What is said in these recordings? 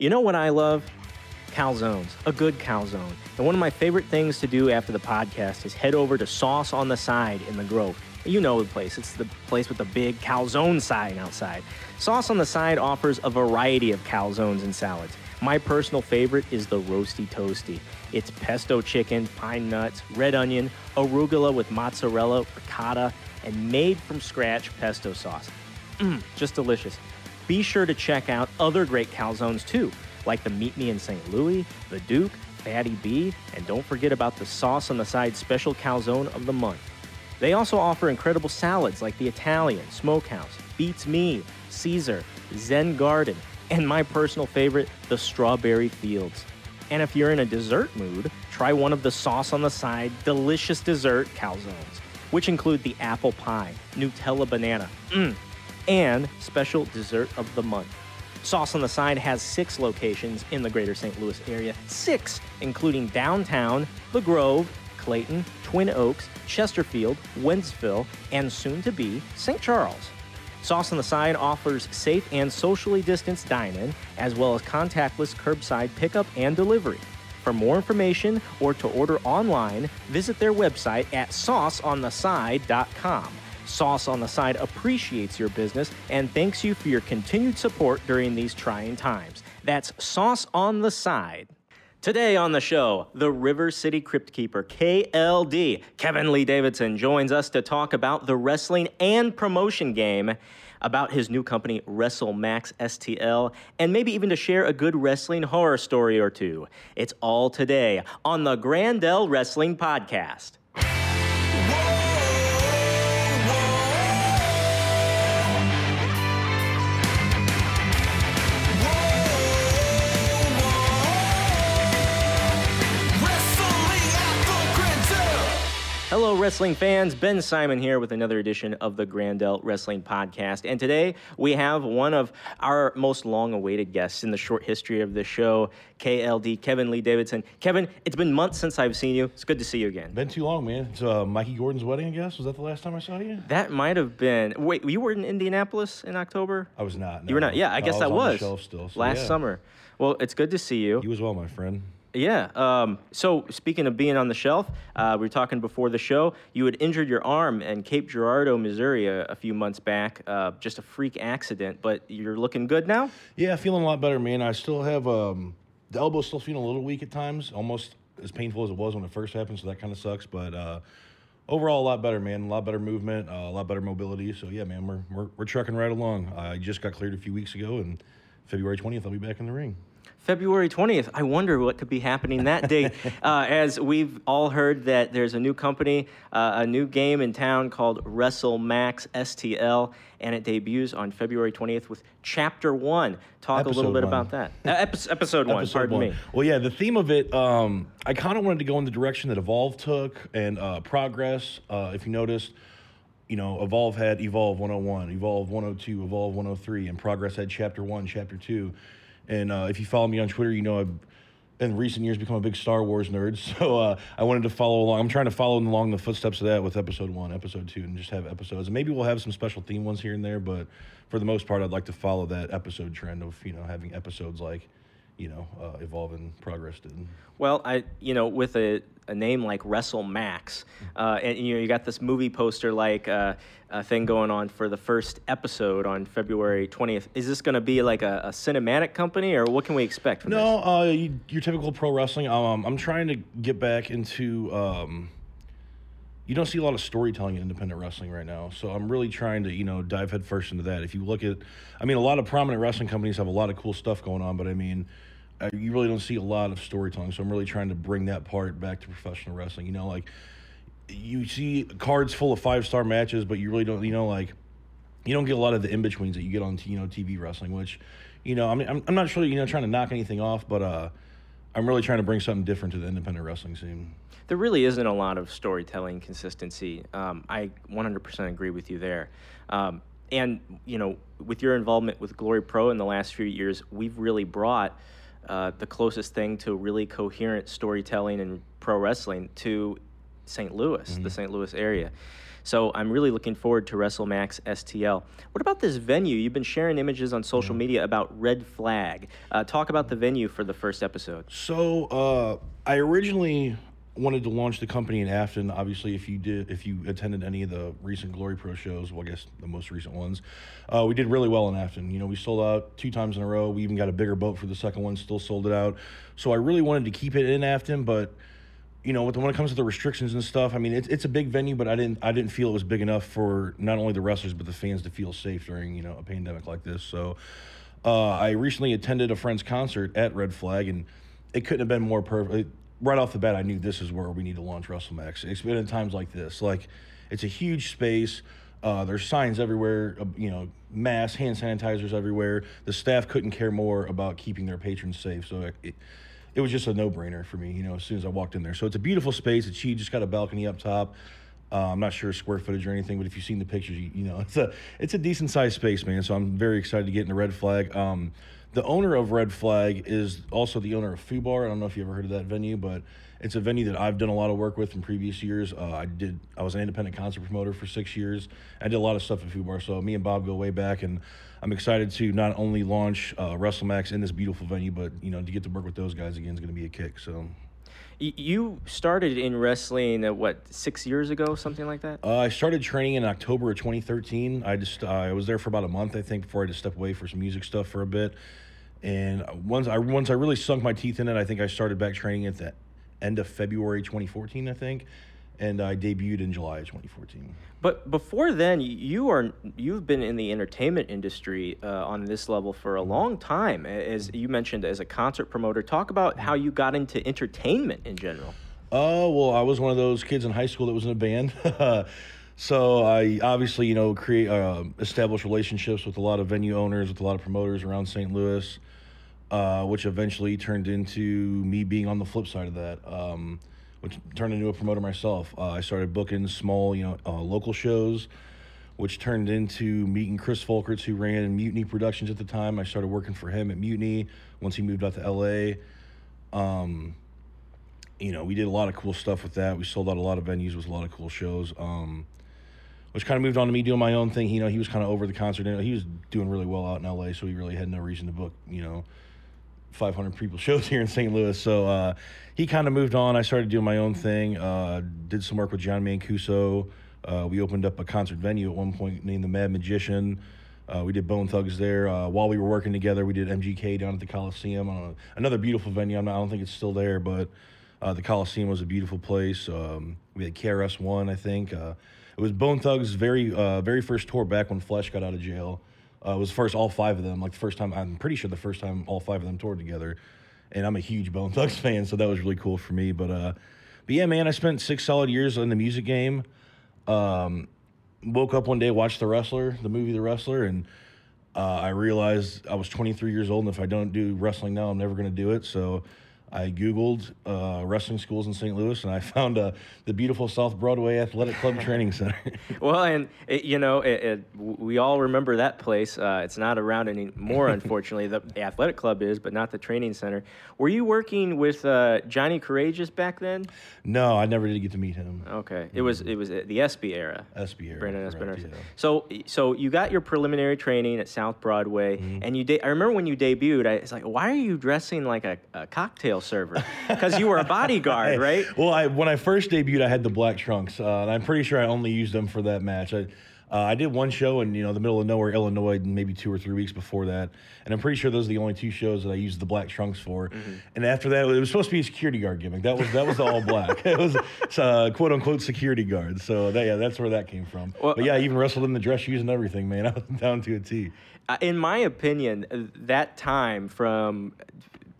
You know what I love? Calzones, a good calzone. And one of my favorite things to do after the podcast is head over to Sauce on the Side in the Grove. You know the place. It's the place with the big calzone sign outside. Sauce on the Side offers a variety of calzones and salads. My personal favorite is the Roasty Toasty. It's pesto chicken, pine nuts, red onion, arugula with mozzarella, ricotta, and made from scratch pesto sauce. Mmm, just delicious. Be sure to check out other great calzones too, like the Meet Me in St. Louis, the Duke, Fatty B, and don't forget about the Sauce on the Side special calzone of the month. They also offer incredible salads like the Italian, Smokehouse, Beats Me, Caesar, Zen Garden, and my personal favorite, the Strawberry Fields. And if you're in a dessert mood, try one of the Sauce on the Side delicious dessert calzones, which include the apple pie, Nutella banana, mm, and special dessert of the month. Sauce on the Side has six locations in the greater St. Louis area. Six, including downtown, The Grove, Clayton, Twin Oaks, Chesterfield, Wentzville, and soon to be St. Charles. Sauce on the Side offers safe and socially distanced dine in, as well as contactless curbside pickup and delivery. For more information or to order online, visit their website at sauceontheside.com. Sauce on the Side appreciates your business and thanks you for your continued support during these trying times. That's Sauce on the Side. Today on the show, the River City Crypt Keeper, KLD, Kevin Lee Davidson, joins us to talk about the wrestling and promotion game, about his new company, WrestleMax STL, and maybe even to share a good wrestling horror story or two. It's all today on the Grandel Wrestling Podcast. Wrestling fans. Ben Simon here with another edition of the Grandel Wrestling Podcast. And today we have one of our most long awaited guests in the short history of the show, KLD, Kevin Lee Davidson. Kevin, it's been months since I've seen you. It's good to see you again. Been too long, man. It's uh, Mikey Gordon's wedding, I guess. Was that the last time I saw you? That might have been. Wait, you were in Indianapolis in October? I was not. You were not? Yeah, I No, guess was I was. shelf still. so last yeah. summer. Well, it's good to see you. You as well, my friend. Yeah. Um, so speaking of being on the shelf, uh, we were talking before the show. You had injured your arm in Cape Girardeau, Missouri, a, a few months back. Uh, just a freak accident, but you're looking good now. Yeah, feeling a lot better, man. I still have um, the elbow still feeling a little weak at times, almost as painful as it was when it first happened. So that kind of sucks, but. Uh, Overall, a lot better, man. A lot better movement, uh, a lot better mobility. So yeah, man, we're, we're we're trucking right along. I just got cleared a few weeks ago, and February twentieth, I'll be back in the ring. February 20th. I wonder what could be happening that day. uh, as we've all heard that there's a new company, uh, a new game in town called WrestleMax STL, and it debuts on February 20th with Chapter 1. Talk a little bit one. about that. Uh, epi- episode 1, Episode pardon one. me. Well, yeah, the theme of it, um, I kind of wanted to go in the direction that Evolve took and uh, Progress. Uh, if you noticed, you know, Evolve had Evolve 101, Evolve 102, Evolve 103, and Progress had Chapter 1, Chapter 2. And uh, if you follow me on Twitter, you know I've in recent years become a big Star Wars nerd. So uh, I wanted to follow along. I'm trying to follow along the footsteps of that with Episode 1, Episode 2, and just have episodes. And maybe we'll have some special theme ones here and there, but for the most part, I'd like to follow that episode trend of, you know, having episodes like you know, uh, Evolve and Progress did. Well, I you know with a, a name like Wrestle Max, uh, and you know you got this movie poster like uh, a thing going on for the first episode on February twentieth. Is this going to be like a, a cinematic company, or what can we expect from this? No, uh, you, your typical pro wrestling. Um, I'm trying to get back into. Um, you don't see a lot of storytelling in independent wrestling right now, so I'm really trying to you know dive headfirst into that. If you look at, I mean, a lot of prominent wrestling companies have a lot of cool stuff going on, but I mean, you really don't see a lot of storytelling. So I'm really trying to bring that part back to professional wrestling. You know, like you see cards full of five star matches, but you really don't. You know, like you don't get a lot of the in betweens that you get on you know TV wrestling, which you know I mean I'm, I'm not sure you know trying to knock anything off, but uh, I'm really trying to bring something different to the independent wrestling scene. There really isn't a lot of storytelling consistency. Um, I 100% agree with you there. Um, and you know, with your involvement with Glory Pro in the last few years, we've really brought uh, the closest thing to really coherent storytelling and pro wrestling to St. Louis, the St. Louis area. So I'm really looking forward to WrestleMax STL. What about this venue? You've been sharing images on social media about Red Flag. Uh, talk about the venue for the first episode. So uh, I originally wanted to launch the company in Afton. Obviously, if you did, if you attended any of the recent Glory Pro shows, well, I guess the most recent ones, uh, we did really well in Afton. You know, we sold out two times in a row. We even got a bigger boat for the second one, still sold it out. So I really wanted to keep it in Afton, but you know, when it comes to the restrictions and stuff, I mean, it's it's a big venue, but I didn't I didn't feel it was big enough for not only the wrestlers but the fans to feel safe during you know a pandemic like this. So. Uh, I recently attended a friend's concert at Red Flag, and it couldn't have been more perfect right off the bat, I knew this is where we need to launch WrestleMax. It's been in times like this. Like, it's a huge space. Uh, there's signs everywhere, uh, you know, mass hand sanitizers everywhere. The staff couldn't care more about keeping their patrons safe. So it, it was just a no-brainer for me, you know, as soon as I walked in there. So it's a beautiful space. It's huge. Just got a balcony up top. Uh, I'm not sure square footage or anything, but if you've seen the pictures, you, you know, it's a it's a decent sized space, man. So I'm very excited to get into Red Flag. Um, the owner of Red Flag is also the owner of Fubar. I don't know if you ever heard of that venue, but it's a venue that I've done a lot of work with in previous years. Uh, I did. I was an independent concert promoter for six years. I did a lot of stuff at Fubar. So me and Bob go way back, and I'm excited to not only launch uh, WrestleMax in this beautiful venue, but you know to get to work with those guys again is going to be a kick. So. You started in wrestling uh, what six years ago, something like that. Uh, I started training in October of 2013. I just uh, I was there for about a month, I think, before I had to step away for some music stuff for a bit. And once I once I really sunk my teeth in it, I think I started back training at the end of February 2014, I think, and I debuted in July of 2014. But before then, you are you've been in the entertainment industry uh, on this level for a long time. As you mentioned, as a concert promoter, talk about how you got into entertainment in general. Oh well, I was one of those kids in high school that was in a band. So I obviously, you know, create uh, establish relationships with a lot of venue owners, with a lot of promoters around St. Louis, uh, which eventually turned into me being on the flip side of that, um, which turned into a promoter myself. Uh, I started booking small, you know, uh, local shows, which turned into meeting Chris Folkerts, who ran Mutiny Productions at the time. I started working for him at Mutiny once he moved out to LA. Um, you know, we did a lot of cool stuff with that. We sold out a lot of venues with a lot of cool shows. Um, which kind of moved on to me doing my own thing. You know, he was kind of over the concert. He was doing really well out in LA, so he really had no reason to book, you know, 500 people shows here in St. Louis. So uh, he kind of moved on. I started doing my own thing. Uh, did some work with John Mancuso. Uh, we opened up a concert venue at one point named the Mad Magician. Uh, we did Bone Thugs there. Uh, while we were working together, we did MGK down at the Coliseum. On another beautiful venue. Not, I don't think it's still there, but uh, the Coliseum was a beautiful place. Um, we had KRS One, I think. It was Bone Thugs' very uh, very first tour back when Flesh got out of jail. Uh, was first all five of them, like the first time. I'm pretty sure the first time all five of them toured together. And I'm a huge Bone Thugs fan, so that was really cool for me. But uh, but yeah, man, I spent six solid years in the music game. Um, woke up one day, watched The Wrestler, the movie The Wrestler, and uh, I realized I was 23 years old, and if I don't do wrestling now, I'm never going to do it. So I Googled uh, wrestling schools in St. Louis and I found uh, the beautiful South Broadway Athletic Club Training Center. well, and it, you know, it, it, we all remember that place. Uh, it's not around anymore, unfortunately. the, the, athletic club is, but not the training center. Were you working with uh, Johnny Courageous back then? No, I never did get to meet him. Okay, it was it was the Espy era. Espy era. Brandon Espy. Yeah. So so you got your preliminary training at South Broadway, mm-hmm. and you de- I remember when you debuted. I was like, why are you dressing like a, a cocktail server because you were a bodyguard, right? Well, I, when I first debuted, I had the black trunks, uh, and I'm pretty sure I only used them for that match. I, uh, I did one show in you know the middle of nowhere, Illinois, maybe two or three weeks before that, and I'm pretty sure those are the only two shows that I used the black trunks for. Mm-hmm. And after that, it was supposed to be a security guard gimmick. That was that was all black. it was uh, quote unquote security guard. So that, yeah, that's where that came from. Well, but yeah, I even wrestled in the dress shoes and everything, man. I was down to a T. Uh, in my opinion, that time from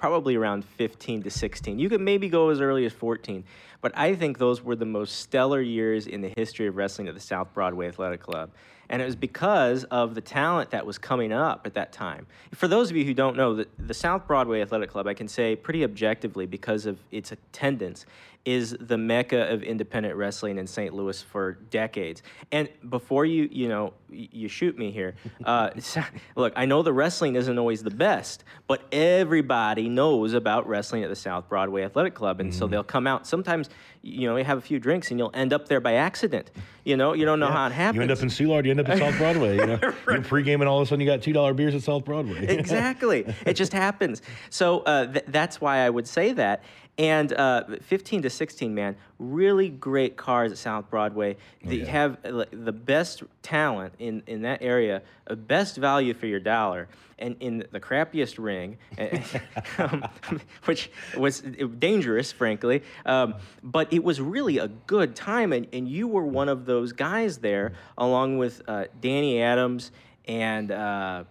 probably around 15 to 16. You could maybe go as early as 14, but I think those were the most stellar years in the history of wrestling at the South Broadway Athletic Club. And it was because of the talent that was coming up at that time. For those of you who don't know, the, the South Broadway Athletic Club, I can say pretty objectively because of its attendance, is the mecca of independent wrestling in St. Louis for decades. And before you, you know, you shoot me here, uh, look, I know the wrestling isn't always the best, but everybody knows about wrestling at the South Broadway Athletic Club, and mm-hmm. so they'll come out. Sometimes, you know, you have a few drinks and you'll end up there by accident. You know, you don't know yeah. how it happens. You end up in Soulard, you end up in South Broadway. You know, right. you're pregame and all of a sudden you got two dollar beers at South Broadway. exactly, it just happens. So uh, th- that's why I would say that. And uh, 15 to 16, man, really great cars at South Broadway. They oh, yeah. have uh, the best talent in, in that area, a best value for your dollar, and in the crappiest ring, um, which was dangerous, frankly. Um, but it was really a good time, and, and you were one of those guys there, along with uh, Danny Adams and. Uh,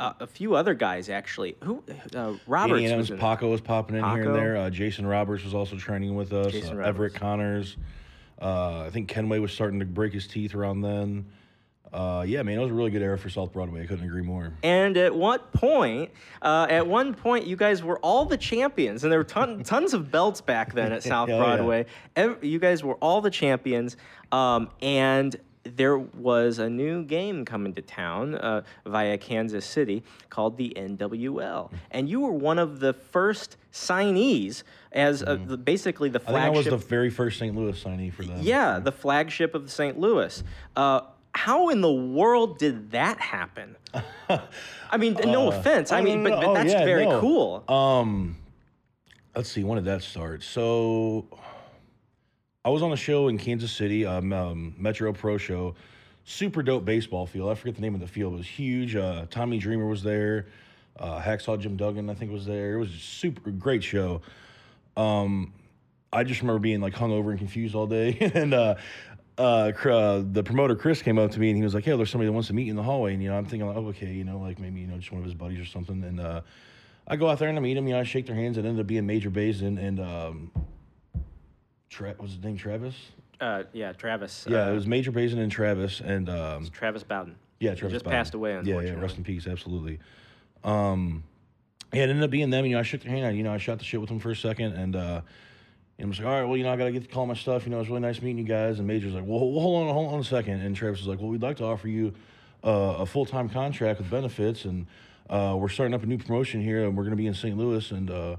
uh uh, a few other guys actually. Who uh, Roberts Adams, was Paco was popping in Paco. here and there. Uh, Jason Roberts was also training with us. Uh, Everett Connors. Uh, I think Kenway was starting to break his teeth around then. Uh, yeah, man, it was a really good era for South Broadway. I couldn't agree more. And at what point? at one point, you guys were all the champions, and there were ton, tons of belts back then at South Broadway. Yeah. you guys were all the champions, um, and there was a new game coming to town uh, via Kansas City called the NWL, and you were one of the first signees as uh, mm. basically the flagship. I think I was the very first St. Louis signee for them. Yeah, the flagship of St. Louis. Uh, how in the world did that happen? I mean, no uh, offense. I mean, but, but that's oh, yeah, very no. cool. Um, let's see. When did that start? So I was on a show in Kansas City, um, um, Metro Pro Show. Super dope baseball field. I forget the name of the field. It was huge. Uh, Tommy Dreamer was there. Uh, Hacksaw Jim Duggan, I think, was there. It was a super great show. Um, I just remember being like hungover and confused all day. and uh, uh, the promoter Chris came up to me and he was like, "Hey, there's somebody that wants to meet you in the hallway." And you know, I'm thinking, like, oh, okay, you know, like maybe you know, just one of his buddies or something. And uh, I go out there and I meet him. You know, I shake their hands. It ended up being Major Baisden and um, Tra- was his name Travis? Uh, yeah, Travis. Yeah, uh, it was Major Baisden and Travis, and um, Travis Bowden. Yeah, Travis he just Bowden. passed away. Unfortunately. Yeah, yeah. Rest in peace. Absolutely. Um, yeah, it ended up being them. You know, I shook their hand. You know, I shot the shit with them for a second, and uh, and I was like, all right, well, you know, I gotta get to call my stuff. You know, it's really nice meeting you guys. And Major's like, well, hold on, hold on a second. And Travis was like, well, we'd like to offer you uh, a full time contract with benefits, and uh, we're starting up a new promotion here, and we're gonna be in St. Louis, and uh,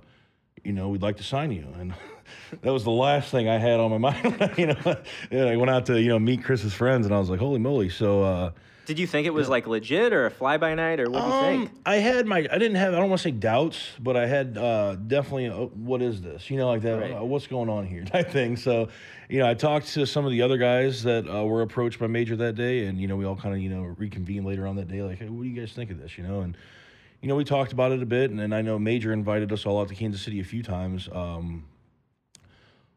you know, we'd like to sign you. And that was the last thing I had on my mind. you know, and I went out to you know meet Chris's friends, and I was like, holy moly! So. Uh, did you think it was like legit or a fly by night or what do you um, think? I had my I didn't have I don't want to say doubts, but I had uh, definitely uh, what is this? You know, like that. Right. Uh, what's going on here? Type thing. So, you know, I talked to some of the other guys that uh, were approached by Major that day, and you know, we all kind of you know reconvened later on that day, like, hey, what do you guys think of this? You know, and you know, we talked about it a bit, and, and I know Major invited us all out to Kansas City a few times. Um,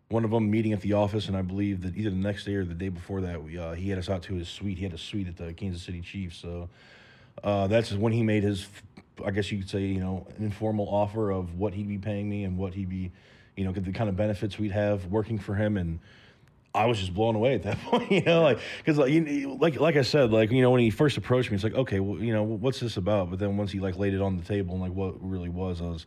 one of them meeting at the office, and I believe that either the next day or the day before that, we, uh, he had us out to his suite. He had a suite at the Kansas City Chiefs. So uh, that's when he made his, I guess you could say, you know, an informal offer of what he'd be paying me and what he'd be, you know, the kind of benefits we'd have working for him. And I was just blown away at that point, you know, like because like, you, like like I said, like you know when he first approached me, it's like okay, well, you know, what's this about? But then once he like laid it on the table and like what really was, I was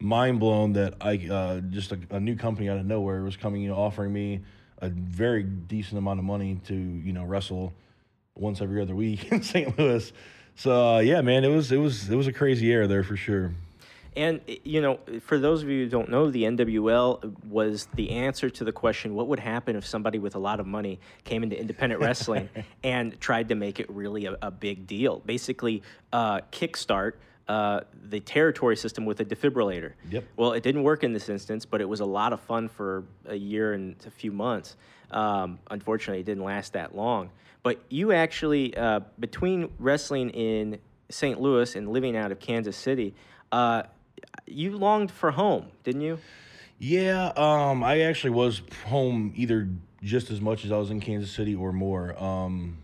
mind blown that I uh, just a, a, new company out of nowhere was coming, you know, offering me a very decent amount of money to you know wrestle once every other week in St. Louis. So uh, yeah, man, it was it was it was a crazy era there for sure. And you know, for those of you who don't know, the NWL was the answer to the question: What would happen if somebody with a lot of money came into independent wrestling and tried to make it really a, a big deal? Basically, uh, kickstart uh, the territory system with a defibrillator. Yep. Well, it didn't work in this instance, but it was a lot of fun for a year and a few months. Um, unfortunately, it didn't last that long. But you actually, uh, between wrestling in St. Louis and living out of Kansas City, uh, you longed for home, didn't you? Yeah, um, I actually was home either just as much as I was in Kansas City or more. Um,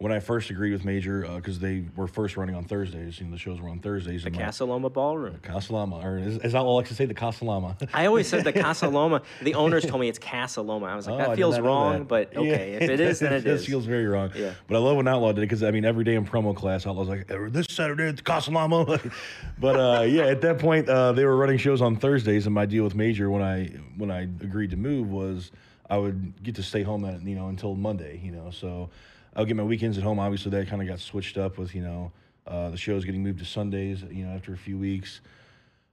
when I first agreed with Major, because they were first running on Thursdays, you know, the shows were on Thursdays. The and my- Casa Loma Ballroom. Casaloma, or is, is that what I like to say? The Casa Lama. I always said the Casaloma. The owners told me it's Casaloma. I was like, Oh, that feels wrong, that. but Yeah. okay, if it is, then it does is. feels very wrong. Yeah. But I love when Outlaw did it because I mean every day in promo class, Outlaw's like "Eh, this Saturday at the Casa but uh, yeah, at that point uh, they were running shows on Thursdays, and my deal with Major when I when I agreed to move was I would get to stay home that you know until Monday, you know. So I'll get my weekends at home. Obviously, that kind of got switched up with you know uh, the shows getting moved to Sundays, you know, after a few weeks.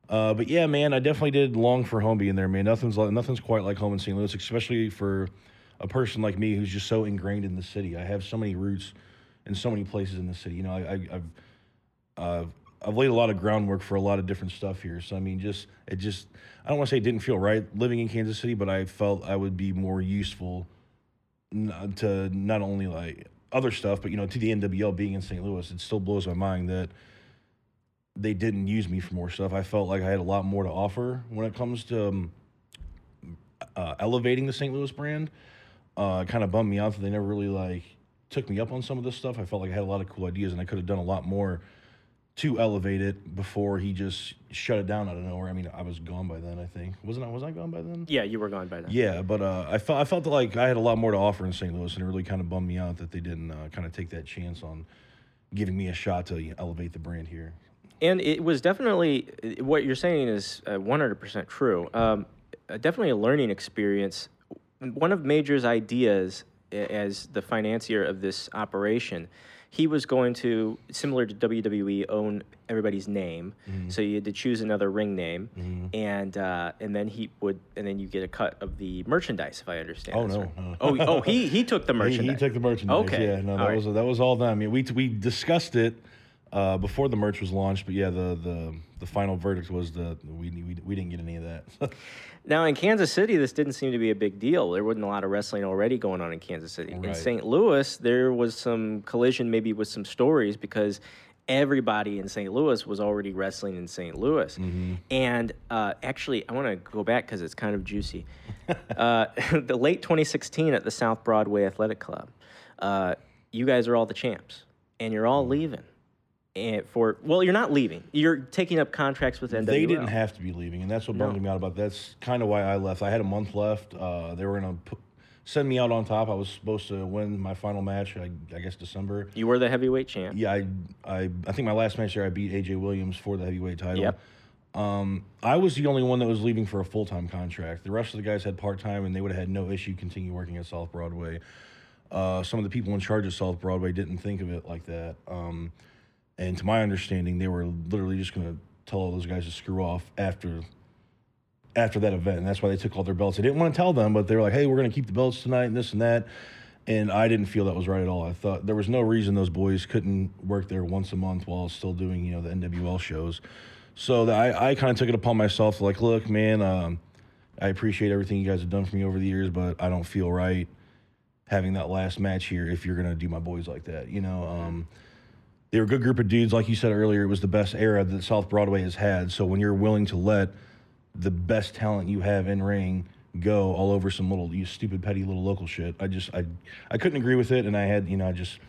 Uh, but yeah, man, I definitely did long for home being there, man. Nothing's like, nothing's quite like home in St. Louis, especially for a person like me who's just so ingrained in the city. I have so many roots in so many places in the city. You know, I, I, I've uh, I've laid a lot of groundwork for a lot of different stuff here. So I mean, just it just I don't want to say it didn't feel right living in Kansas City, but I felt I would be more useful to not only like other stuff, but you know, to the NWL being in St. Louis. It still blows my mind that they didn't use me for more stuff. I felt like I had a lot more to offer when it comes to um, uh, elevating the St. Louis brand. Uh, it kind of bummed me out that they never really like took me up on some of this stuff. I felt like I had a lot of cool ideas and I could have done a lot more to elevate it before he just shut it down out of nowhere. I mean, I was gone by then. I think wasn't I? Was I gone by then? Yeah, you were gone by then. Yeah, but uh, I felt I felt like I had a lot more to offer in St. Louis, and it really kind of bummed me out that they didn't uh, kind of take that chance on giving me a shot to you know, elevate the brand here. And it was definitely what you're saying is uh, 100% true. Um, uh, definitely a learning experience. One of Major's ideas as the financier of this operation, he was going to, similar to WWE, own everybody's name. Mm-hmm. So you had to choose another ring name, and uh, and then he would, and then you get a cut of the merchandise, if I understand. Oh, no, right. no. Oh, oh, he he took the merchandise. he took the merchandise. Okay, Yeah, no, that right. was that was all done. I mean, we we discussed it uh, before the merch was launched, but yeah, the the the final verdict was that we we, we didn't get any of that. Now in Kansas City, this didn't seem to be a big deal. There wasn't a lot of wrestling already going on in Kansas City. In St. Louis, there was some collision, maybe with some stories because everybody in St. Louis was already wrestling in St. Louis. And uh, actually, I want to go back because it's kind of juicy. uh, the late 2016 at the South Broadway Athletic Club, uh, you guys are all the champs, and you're all leaving. And for well, you're not leaving. You're taking up contracts with NWL. They didn't have to be leaving, and that's what bummed No. me out about. That's kind of why I left. I had a month left. Uh, they were gonna pu- send me out on top. I was supposed to win my final match. I, I guess December. You were the heavyweight champ. Yeah, I, I I think my last match there, I beat AJ Williams for the heavyweight title. Yep. Um, I was the only one that was leaving for a full time contract. The rest of the guys had part time, and they would have had no issue continue working at South Broadway. Uh, some of the people in charge of South Broadway didn't think of it like that. Um, and to my understanding, they were literally just going to tell all those guys to screw off after after that event, and that's why they took all their belts. They didn't want to tell them, but they were like, "Hey, we're going to keep the belts tonight, and this and that." And I didn't feel that was right at all. I thought there was no reason those boys couldn't work there once a month while still doing, you know, the NWL shows. So that I, I kind of took it upon myself, like, look, man, um, I appreciate everything you guys have done for me over the years, but I don't feel right having that last match here if you're gonna do my boys like that. You know, um, they were a good group of dudes. Like you said earlier, it was the best era that South Broadway has had. So when you're willing to let the best talent you have in ring go all over some little you stupid petty little local shit, I just I I couldn't agree with it, and I had you know I just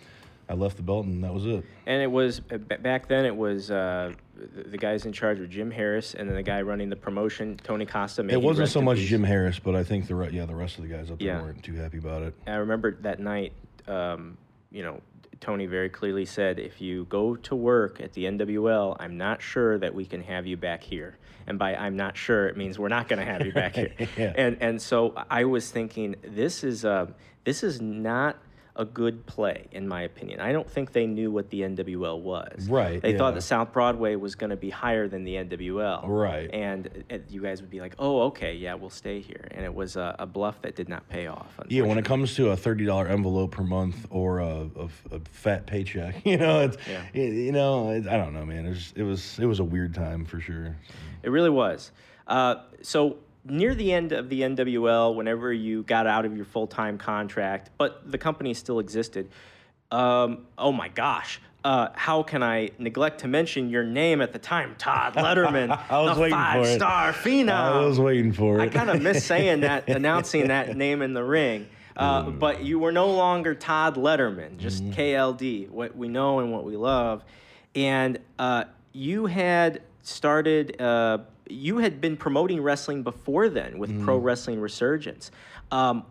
I left the belt and that was it. And it was back then. It was uh, the guys in charge were Jim Harris, and then the guy running the promotion, Tony Costa. It wasn't so much. Jim Harris, but I think the re- yeah the rest of the guys up there Yeah. weren't too happy about it. I remember that night. Um, you know, Tony very clearly said, "If you go to work at the NWL, I'm not sure that we can have you back here." And by "I'm not sure," it means we're not going to have you back here. Yeah. And and so I was thinking, this is uh, this is not a good play, in my opinion. I don't think they knew what the NWL was. Right, They thought yeah. that South Broadway was going to be higher than the NWL. Right. And uh, you guys would be like, "Oh, okay, yeah, we'll stay here." And it was a, a bluff that did not pay off. Yeah, when it comes to a thirty dollar envelope per month or a, a, a fat paycheck, you know, it's Yeah. you know, it, I don't know, man. It was it was it was a weird time for sure. It really was. Uh, so near the end of the NWL, whenever you got out of your full time contract, but the company still existed. Um, oh my gosh. Uh, how can I neglect to mention your name at the time, Todd Letterman, I was the waiting for five-star phenom. I was waiting for it. I kind of miss saying that, announcing that name in the ring. Uh, but you were no longer Todd Letterman, just Mm-hmm. KLD, what we know and what we love. And uh, you had started, uh, you had been promoting wrestling before then with Pro Mm-hmm. Wrestling Resurgence. Um,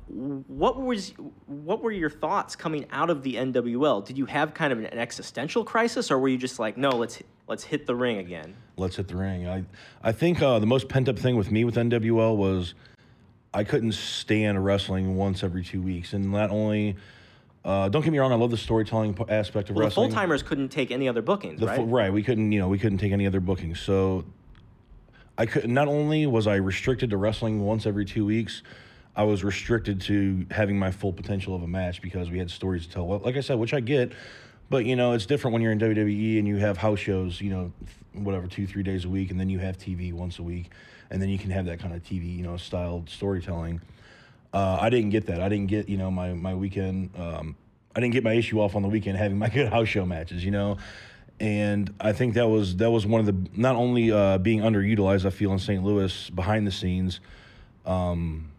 what was what were your thoughts coming out of the NWL? Did you have kind of an existential crisis, or were you just like, no, let's let's hit the ring again? let's hit the ring. I I think uh, the most pent up thing with me with NWL was I couldn't stand wrestling once every two weeks, and not only. Uh, don't get me wrong, I love the storytelling p- aspect of Well, the wrestling. full timers couldn't take any other bookings, The right? full- right. We couldn't, you know, we couldn't take any other bookings. So I could not only was I restricted to wrestling once every two weeks, I was restricted to having my full potential of a match because we had stories to tell. Well, like I said, which I get, but you know, it's different when you're in WWE and you have house shows, you know, whatever two, three days a week, and then you have TV once a week, and then you can have that kind of TV, you know, styled storytelling. Uh, I didn't get that. I didn't get you know my my weekend. Um, I didn't get my issue off on the weekend having my good house show matches. You know, and I think that was that was one of the not only uh, being underutilized. I feel in St. Louis behind the scenes, um,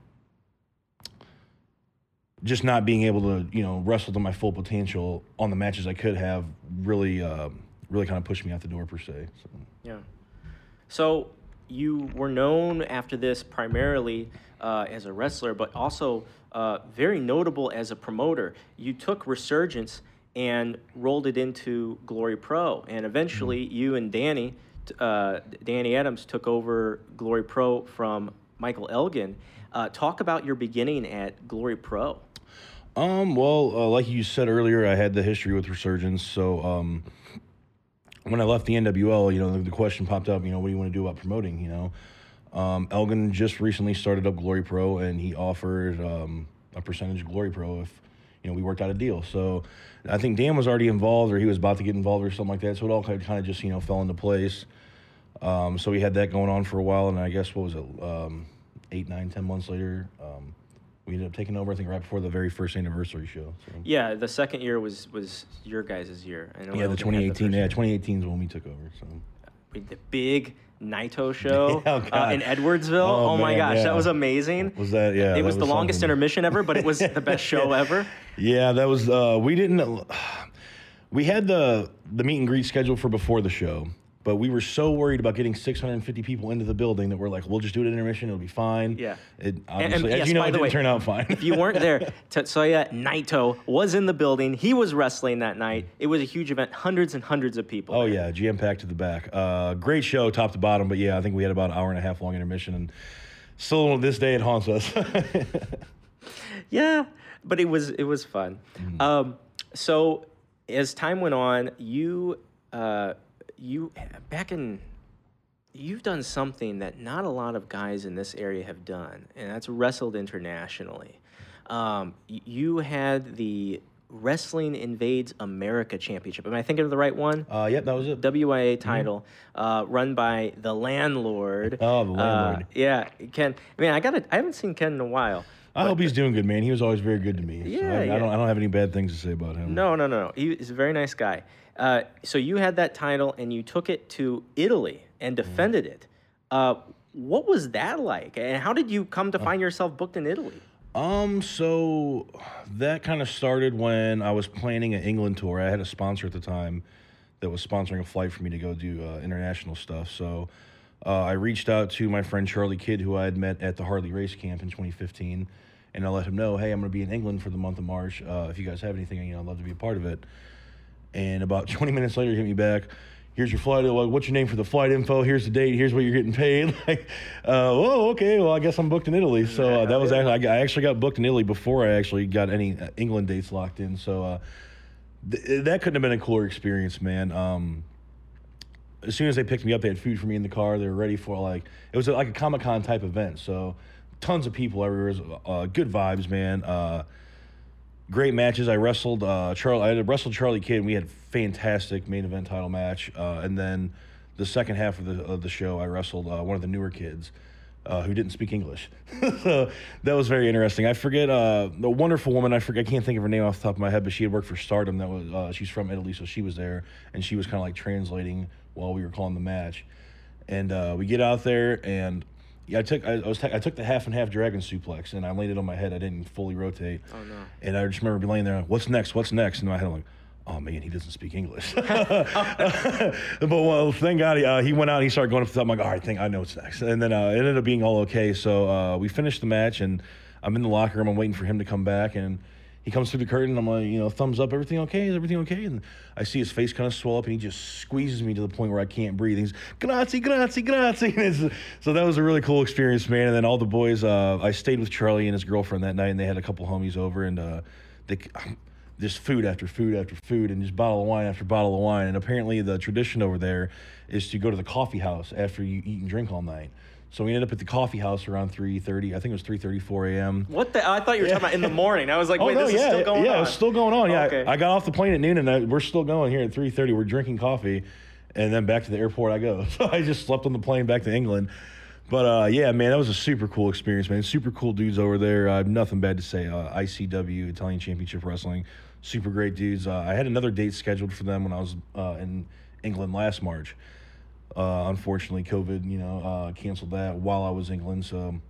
just not being able to you know wrestle to my full potential on the matches I could have really uh, really kind of pushed me out the door per se. So. Yeah. So you were known after this primarily uh, as a wrestler, but also uh, very notable as a promoter. You took Resurgence and rolled it into Glory Pro, and eventually you and Danny, uh, Danny Adams, took over Glory Pro from Michael Elgin. Uh, talk about your beginning at Glory Pro. Um, well, uh, like you said earlier, I had the history with Resurgence. So, um, when I left the NWL, you know, the, the question popped up, you know, what do you want to do about promoting, you know? Um, Elgin just recently started up Glory Pro and he offered um, a percentage of Glory Pro if, you know, we worked out a deal. So I think Dan was already involved or he was about to get involved or something like that. So it all kind of just, you know, fell into place. Um, so we had that going on for a while. And I guess, what was it, um, eight, nine, ten months later, um, we ended up taking over, I think, right before the very first anniversary show. So. Yeah, the second year was was your guys' year. Yeah, the 2018. first yeah, 2018 is when we took over. So the big Naito show Oh, uh, in Edwardsville. Oh, Oh, my man, gosh, yeah. that was amazing. was that? Yeah, it that was the longest something. intermission ever, but it was the best show ever. Yeah, that was. Uh, we didn't. We had the the meet and greet scheduled for before the show, but we were so worried about getting 650 people into the building that we're like, we'll just do it at intermission. It'll be fine. Yeah. It And- obviously, and as yes, you know, it didn't way, turn out fine. if you weren't there, Tetsuya Naito was in the building. He was wrestling that night. It was a huge event, hundreds and hundreds of people. Oh there. yeah, GM packed to the back. Uh, great show, top to bottom. But yeah, I think we had about an hour and a half long intermission, and still to this day it haunts us. yeah, but it was it was fun. Mm-hmm. Um, so as time went on, you uh, you back in you've done something that not a lot of guys in this area have done, and that's wrestled internationally. Um, you had the Wrestling Invades America Championship. Am I thinking of the right one? uh, yep, that was it. WIA title, uh, run by the landlord. Oh, the Uh, landlord. yeah, Ken. I mean, I got I haven't seen Ken in a while. I hope he's doing good, man. He was always very good to me. So Yeah, I, yeah. I don't. I don't have any bad things to say about him. No, no, no, no. He's a very nice guy. Uh, so you had that title and you took it to Italy and defended it. Uh, what was that like? And how did you come to find yourself booked in Italy? Um, so that kind of started when I was planning an England tour. I had a sponsor at the time that was sponsoring a flight for me to go do uh, international stuff. So uh, I reached out to my friend Charlie Kidd, who I had met at the Harley Race Camp in 2015, and I let him know, hey, I'm going to be in England for the month of March. Uh, if you guys have anything, you know, I'd love to be a part of it. And about 20 minutes later, he hit me back. Here's your flight. Like, what's your name for the flight info? Here's the date. Here's what you're getting paid. Like, uh, oh, okay. Well, I guess I'm booked in Italy. So uh, that was actually I actually got booked in Italy before I actually got any uh, England dates locked in. So uh, th- that couldn't have been a cooler experience, man. Um, as soon as they picked me up, they had food for me in the car. They were ready for like it was like a Comic Con type event. So tons of people everywhere. Was, Uh, good vibes, man. Uh, great matches. I wrestled uh, Charlie. I wrestled Charlie Kidd. And we had fantastic main event title match. Uh, and then the second half of the of the show, I wrestled uh, one of the newer kids. Uh, who didn't speak English? so that was very interesting. I forget uh, the wonderful woman. I forget. I can't think of her name off the top of my head, but she had worked for Stardom. That was uh, she's from Italy, so she was there, and she was kind of like translating while we were calling the match. And uh, we get out there, and Yeah, I took I, I was ta- I took the half and half dragon suplex and I landed on my head. I didn't fully rotate. Oh no. And I just remember being laying there. like, What's next? What's next? And my head, I'm like, oh man, he doesn't speak English. but well, thank God he, uh, he went out. and He started going up to the top. I'm like, all right, think I know what's next. And then uh, it ended up being all okay. So uh, we finished the match, and I'm in the locker room. I'm waiting for him to come back, and he comes through the curtain. I'm like, you know, thumbs up. Everything okay? Is everything okay? And I see his face kind of swell up, and he just squeezes me to the point where I can't breathe. He's grazie, grazie, grazie. So that was a really cool experience, man. And then all the boys. Uh, I stayed with Charlie and his girlfriend that night, and they had a couple homies over, and uh, they just food after food after food and just bottle of wine after bottle of wine. And apparently the tradition over there is to go to the coffee house after you eat and drink all night. So we ended up at the coffee house around 3.30. I think it was 3.34 a.m. What the? I thought you were talking about in the morning. I was like, Oh wait, no, this yeah, is still going yeah, on. Yeah, it's still going on. Yeah, Okay. I got off the plane at noon, and I, we're still going here at three thirty. We're drinking coffee, and then back to the airport I go. So I just slept on the plane back to England. But uh, yeah, man, that was a super cool experience, man. Super cool dudes over there. I have nothing bad to say. Uh, ICW, Italian Championship Wrestling, super great dudes. Uh, I had another date scheduled for them when I was uh, in England last March. Uh, unfortunately, COVID, you know, uh, canceled that while I was in England, so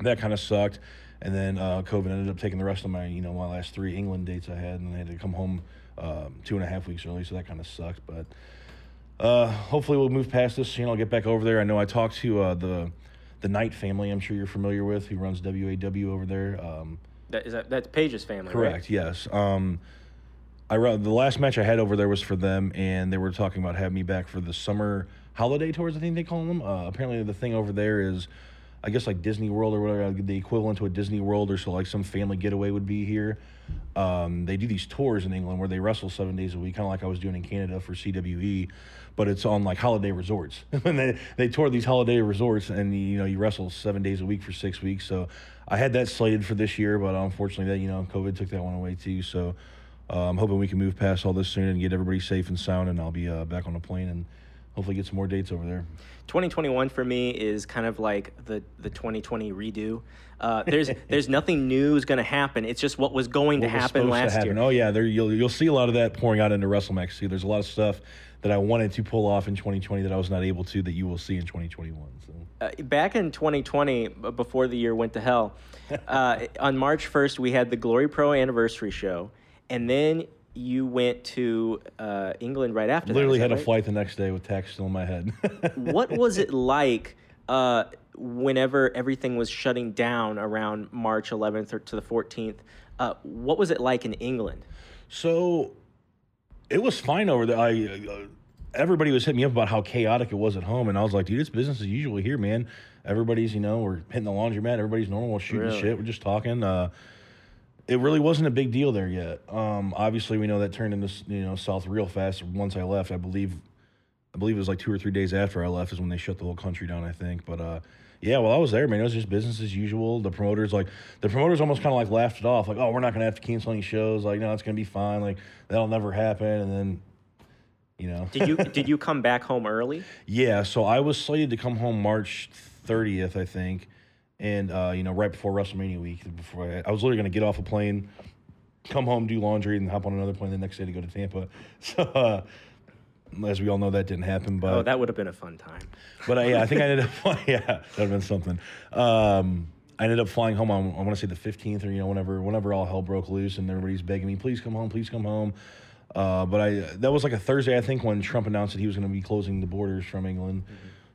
that kind of sucked. And then uh, COVID ended up taking the rest of my, you know, my last three England dates I had, and I had to come home um, two and a half weeks early, so that kind of sucked. But uh, hopefully, we'll move past this. You know, I'll get back over there. I know I talked to uh, the the Knight family. I'm sure you're familiar with, who runs WAW over there. Um, That, is that, that's Paige's family, right? Correct. Yes. Um, I the last match I had over there was for them, and they were talking about having me back for the summer holiday tours. I think they call them. Uh, apparently, the thing over there is, I guess, like Disney World or whatever, the equivalent to a Disney World, or so like some family getaway would be here. Um, they do these tours in England where they wrestle seven days a week, kind of like I was doing in Canada for CWE, but it's on like holiday resorts. and they they tour these holiday resorts, and you know you wrestle seven days a week for six weeks. So I had that slated for this year, but unfortunately, that you know COVID took that one away too. So uh, I'm hoping we can move past all this soon and get everybody safe and sound, and I'll be uh, back on the plane and hopefully get some more dates over there. 2021 for me is kind of like the the 2020 redo. Uh, there's there's nothing new is going to happen. It's just what was going to What was happen last happen. year. Oh yeah, there you'll you'll see a lot of that pouring out into WrestleMax. too. There's a lot of stuff that I wanted to pull off in 2020 that I was not able to that you will see in 2021. So. uh, back in 2020, before the year went to hell, uh, on March 1st, we had the Glory Pro anniversary show, and then you went to uh, England right after Literally that. had is a right? flight the next day with tacks still in my head. what was it like uh, whenever everything was shutting down around March 11th or to the 14th? Uh, what was it like in England? So it was fine over there. I uh, everybody was hitting me up about how chaotic it was at home, and I was like, dude, it's business as usual here, man. Everybody's, you know, we're hitting the laundromat. Everybody's normal, we're shooting Really? shit. We're just talking. Uh, it really wasn't a big deal there yet. Um, obviously, we know that turned into you know south real fast once I left. I believe, I believe it was like two or three days after I left is when they shut the whole country down. I think, but uh, yeah, well, I was there, man. It was just business as usual. The promoters, like, the promoters almost kind of like laughed it off, like, oh, we're not gonna have to cancel any shows. Like, no, it's gonna be fine. Like, that'll never happen. And then, you know, Did you did you come back home early? yeah. So I was slated to come home March 30th, I think, and uh, you know, right before WrestleMania week. Before I, I was literally gonna get off a plane, come home, do laundry, and hop on another plane the next day to go to Tampa. So. Uh, as we all know, that didn't happen, but Oh, that would have been a fun time. but uh, yeah, I think I ended up. flying- Yeah, that would have been something. Um, I ended up flying home on I want to say the 15th or you know whenever whenever all hell broke loose and everybody's begging me, please come home, please come home. Uh, but I that was like a Thursday I think when Trump announced that he was going to be closing the borders from England.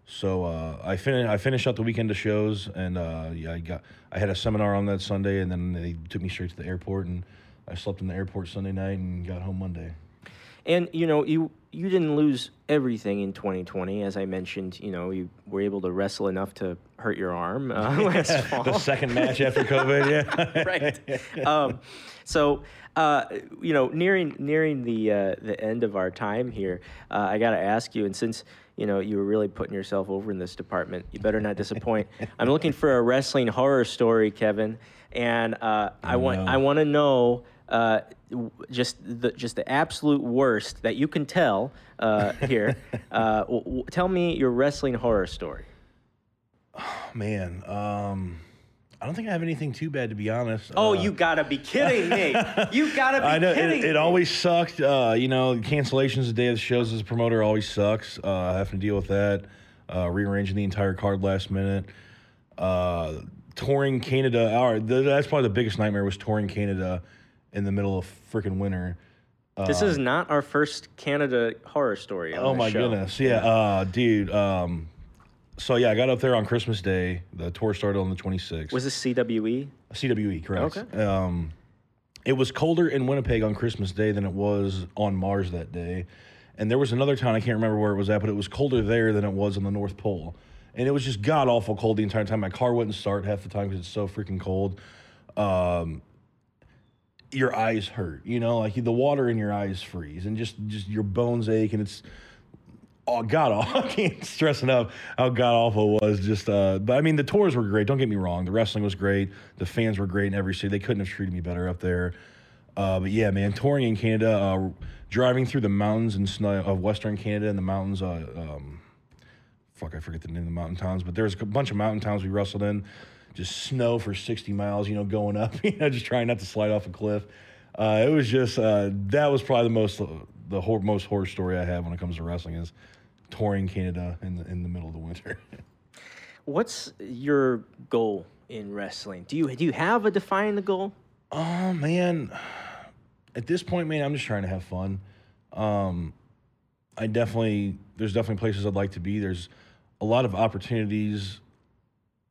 So uh, I finished I finished out the weekend of shows and uh, yeah I got I had a seminar on that Sunday and then they took me straight to the airport and I slept in the airport Sunday night and got home Monday. And you know, you you didn't lose everything in 2020, as I mentioned. You know, you were able to wrestle enough to hurt your arm uh, last fall. the second match after COVID, yeah. right. Um, so, uh, you know, nearing nearing the uh, the end of our time here, uh, I got to ask you, and since you know you were really putting yourself over in this department, you better not disappoint. I'm looking for a wrestling horror story, Kevin, and uh, I want no. I want to know. Uh, just the just the absolute worst that you can tell uh, here. uh, w- w- tell me your wrestling horror story. Oh Man, um, I don't think I have anything too bad to be honest. Oh, Uh, you gotta be kidding me! You gotta be I know kidding it, it always sucked. Uh, you know, cancellations the day of the shows as a promoter always sucks. Uh, having to deal with that, uh, rearranging the entire card last minute. Uh, touring Canada, th- that's probably the biggest nightmare was touring Canada in the middle of freaking winter. This is not our first Canada horror story. Oh my show. goodness, yeah, uh, dude. Um, so yeah, I got up there on Christmas Day. The tour started on the 26th. Was this CWE? CWE, correct. Okay. Um, it was colder in Winnipeg on Christmas Day than it was on Mars that day. And there was another town, I can't remember where it was at, but it was colder there than it was on the North Pole. And it was just god awful cold the entire time. My car wouldn't start half the time because it's so freaking cold. Um, your eyes hurt, you know, like the water in your eyes freeze and just, just your bones ache and it's oh god awful. I can't stress enough how god awful it was. Just uh, but I mean the tours were great. Don't get me wrong. The wrestling was great. The fans were great in every city. They couldn't have treated me better up there. Uh, but yeah, man, touring in Canada, uh, driving through the mountains and snow of Western Canada and the mountains. Uh, um, fuck, I forget the name of the mountain towns, but there's a bunch of mountain towns we wrestled in. Just snow for 60 miles, you know, going up, you know, just trying not to slide off a cliff. Uh, it was just uh, that was probably the most the hor- most horror story I have when it comes to wrestling is touring Canada in the in the middle of the winter. What's your goal in wrestling? Do you do you have a defined goal? Oh man, at this point, man, I'm just trying to have fun. Um, I definitely there's definitely places I'd like to be. There's a lot of opportunities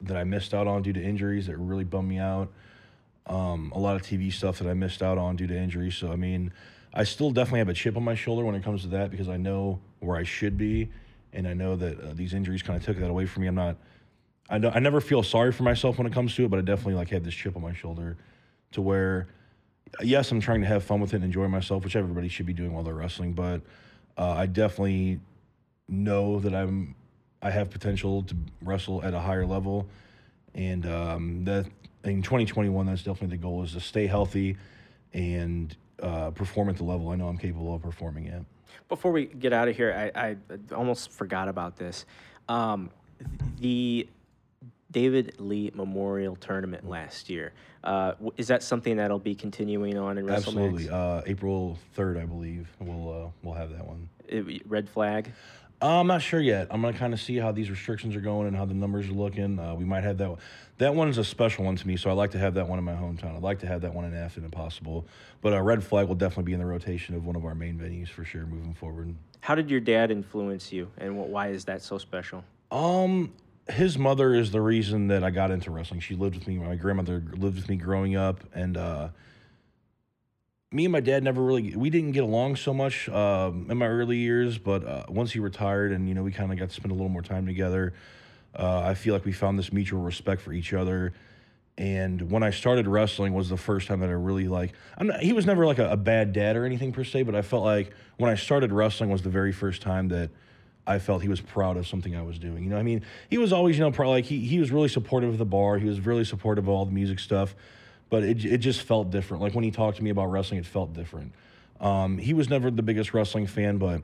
that I missed out on due to injuries that really bummed me out. Um, a lot of TV stuff that I missed out on due to injuries. So I mean, I still definitely have a chip on my shoulder when it comes to that because I know where I should be, and I know that uh, these injuries kind of took that away from me. I'm not. I don't, I never feel sorry for myself when it comes to it, but I definitely like have this chip on my shoulder, to where, yes, I'm trying to have fun with it and enjoy myself, which everybody should be doing while they're wrestling. But uh, I definitely know that I'm I have potential to wrestle at a higher level, and um, that in 2021, that's definitely the goal is to stay healthy and uh, perform at the level I know I'm capable of performing at. Before we get out of here, I, I almost forgot about this. Um, the David Lee Memorial Tournament last year. Uh, is that something that'll be continuing on in WrestleMax? Absolutely, uh, April 3rd, I believe, we'll uh, we'll have that one. It- red flag. Uh, I'm not sure yet. I'm gonna kind of see how these restrictions are going and how the numbers are looking. Uh, we might have that. One. That one is a special one to me, so I like to have that one in my hometown. I'd like to have that one in Afton if possible. But a Red Flag will definitely be in the rotation of one of our main venues for sure moving forward. How did your dad influence you, and wh- why is that so special? Um, his mother is the reason that I got into wrestling. She lived with me. My grandmother lived with me growing up, and uh, me and my dad never really we didn't get along so much um, in my early years. But uh, once he retired, and you know we kind of got to spend a little more time together. Uh, I feel like we found this mutual respect for each other. And when I started wrestling was the first time that I really like. Not, he was never like a, a bad dad or anything per se, but I felt like when I started wrestling was the very first time that I felt he was proud of something I was doing. You know, I mean, he was always, you know, pro, like he he was really supportive of the bar. He was really supportive of all the music stuff, but it it just felt different. Like when he talked to me about wrestling, it felt different. Um, he was never the biggest wrestling fan, but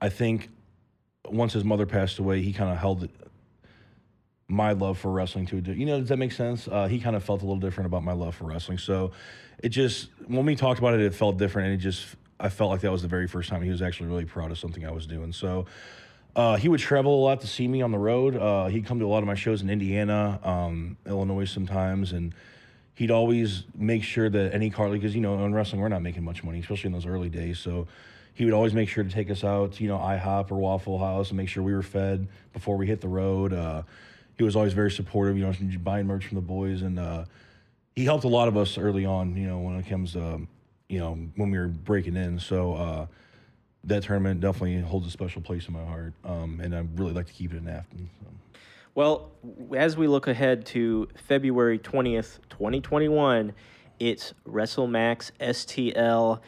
I think once his mother passed away, he kind of held it, my love for wrestling to you know does that make sense? Uh, he kind of felt a little different about my love for wrestling. So it just when we talked about it it felt different and it just i felt like that was the very first time he was actually really proud of something i was doing. So uh, he would travel a lot to see me on the road. Uh, he'd come to a lot of my shows in indiana um, illinois sometimes and he'd always make sure that any car because you know in wrestling we're not making much money especially in those early days. So he would always make sure to take us out you know ihop or waffle house and make sure we were fed before we hit the road. Uh, he was always very supportive you know buying merch from the boys and uh, he helped a lot of us early on you know when it comes to um, you know when we were breaking in so uh, that tournament definitely holds a special place in my heart um, and i really like to keep it in afton so. Well, as we look ahead to February 20th, 2021, it's WrestleMax STL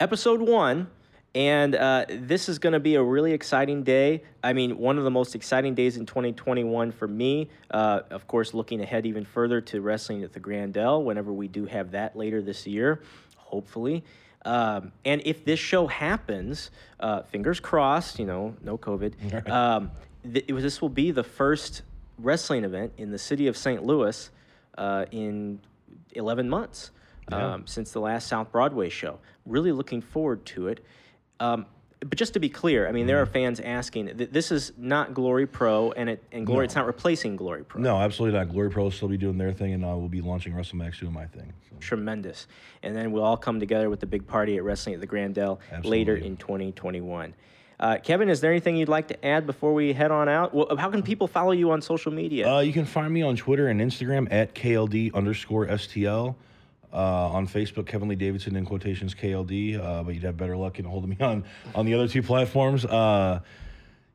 episode one. And uh, this is going to be a really exciting day. I mean, one of the most exciting days in 2021 for me. Uh, of course, looking ahead even further to wrestling at the Grandel whenever we do have that later this year, hopefully. Um, and if this show happens, uh, fingers crossed, you know, no COVID, um, th- this will be the first wrestling event in the city of St. Louis uh, in 11 months um, since the last South Broadway show. Really looking forward to it. Um, but just to be clear, I mean, there are fans asking. Th- this is not Glory Pro, and it and Glory. It's not replacing Glory Pro. No, absolutely not. Glory Pro will still be doing their thing, and I will be launching WrestleMax doing my thing. So. Tremendous. And then we'll all come together with the big party at Wrestling at the Grand Grandel later in 2021. Uh, Kevin, is there anything you'd like to add before we head on out? Well, how can people follow you on social media? Uh, you can find me on Twitter and Instagram at KLD underscore STL. Uh, on Facebook, Kevin Lee Davidson in quotations KLD, uh, but you'd have better luck in holding me on on the other two platforms. Uh,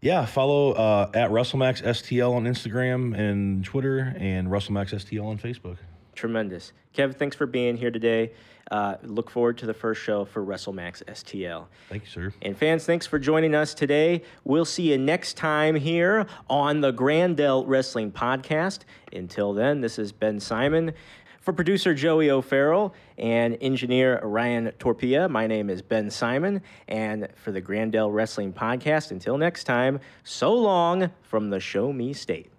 yeah, follow uh, at WrestleMax STL on Instagram and Twitter, and WrestleMax STL on Facebook. Tremendous. Kev, thanks for being here today. Uh, look forward to the first show for WrestleMax STL. Thank you, sir. And fans, thanks for joining us today. We'll see you next time here on the Grandel Wrestling Podcast. Until then, this is Ben Simon. For producer Joey O'Farrell and engineer Ryan Torpia, my name is Ben Simon. And for the Grandel Wrestling Podcast, until next time, so long from the Show Me State.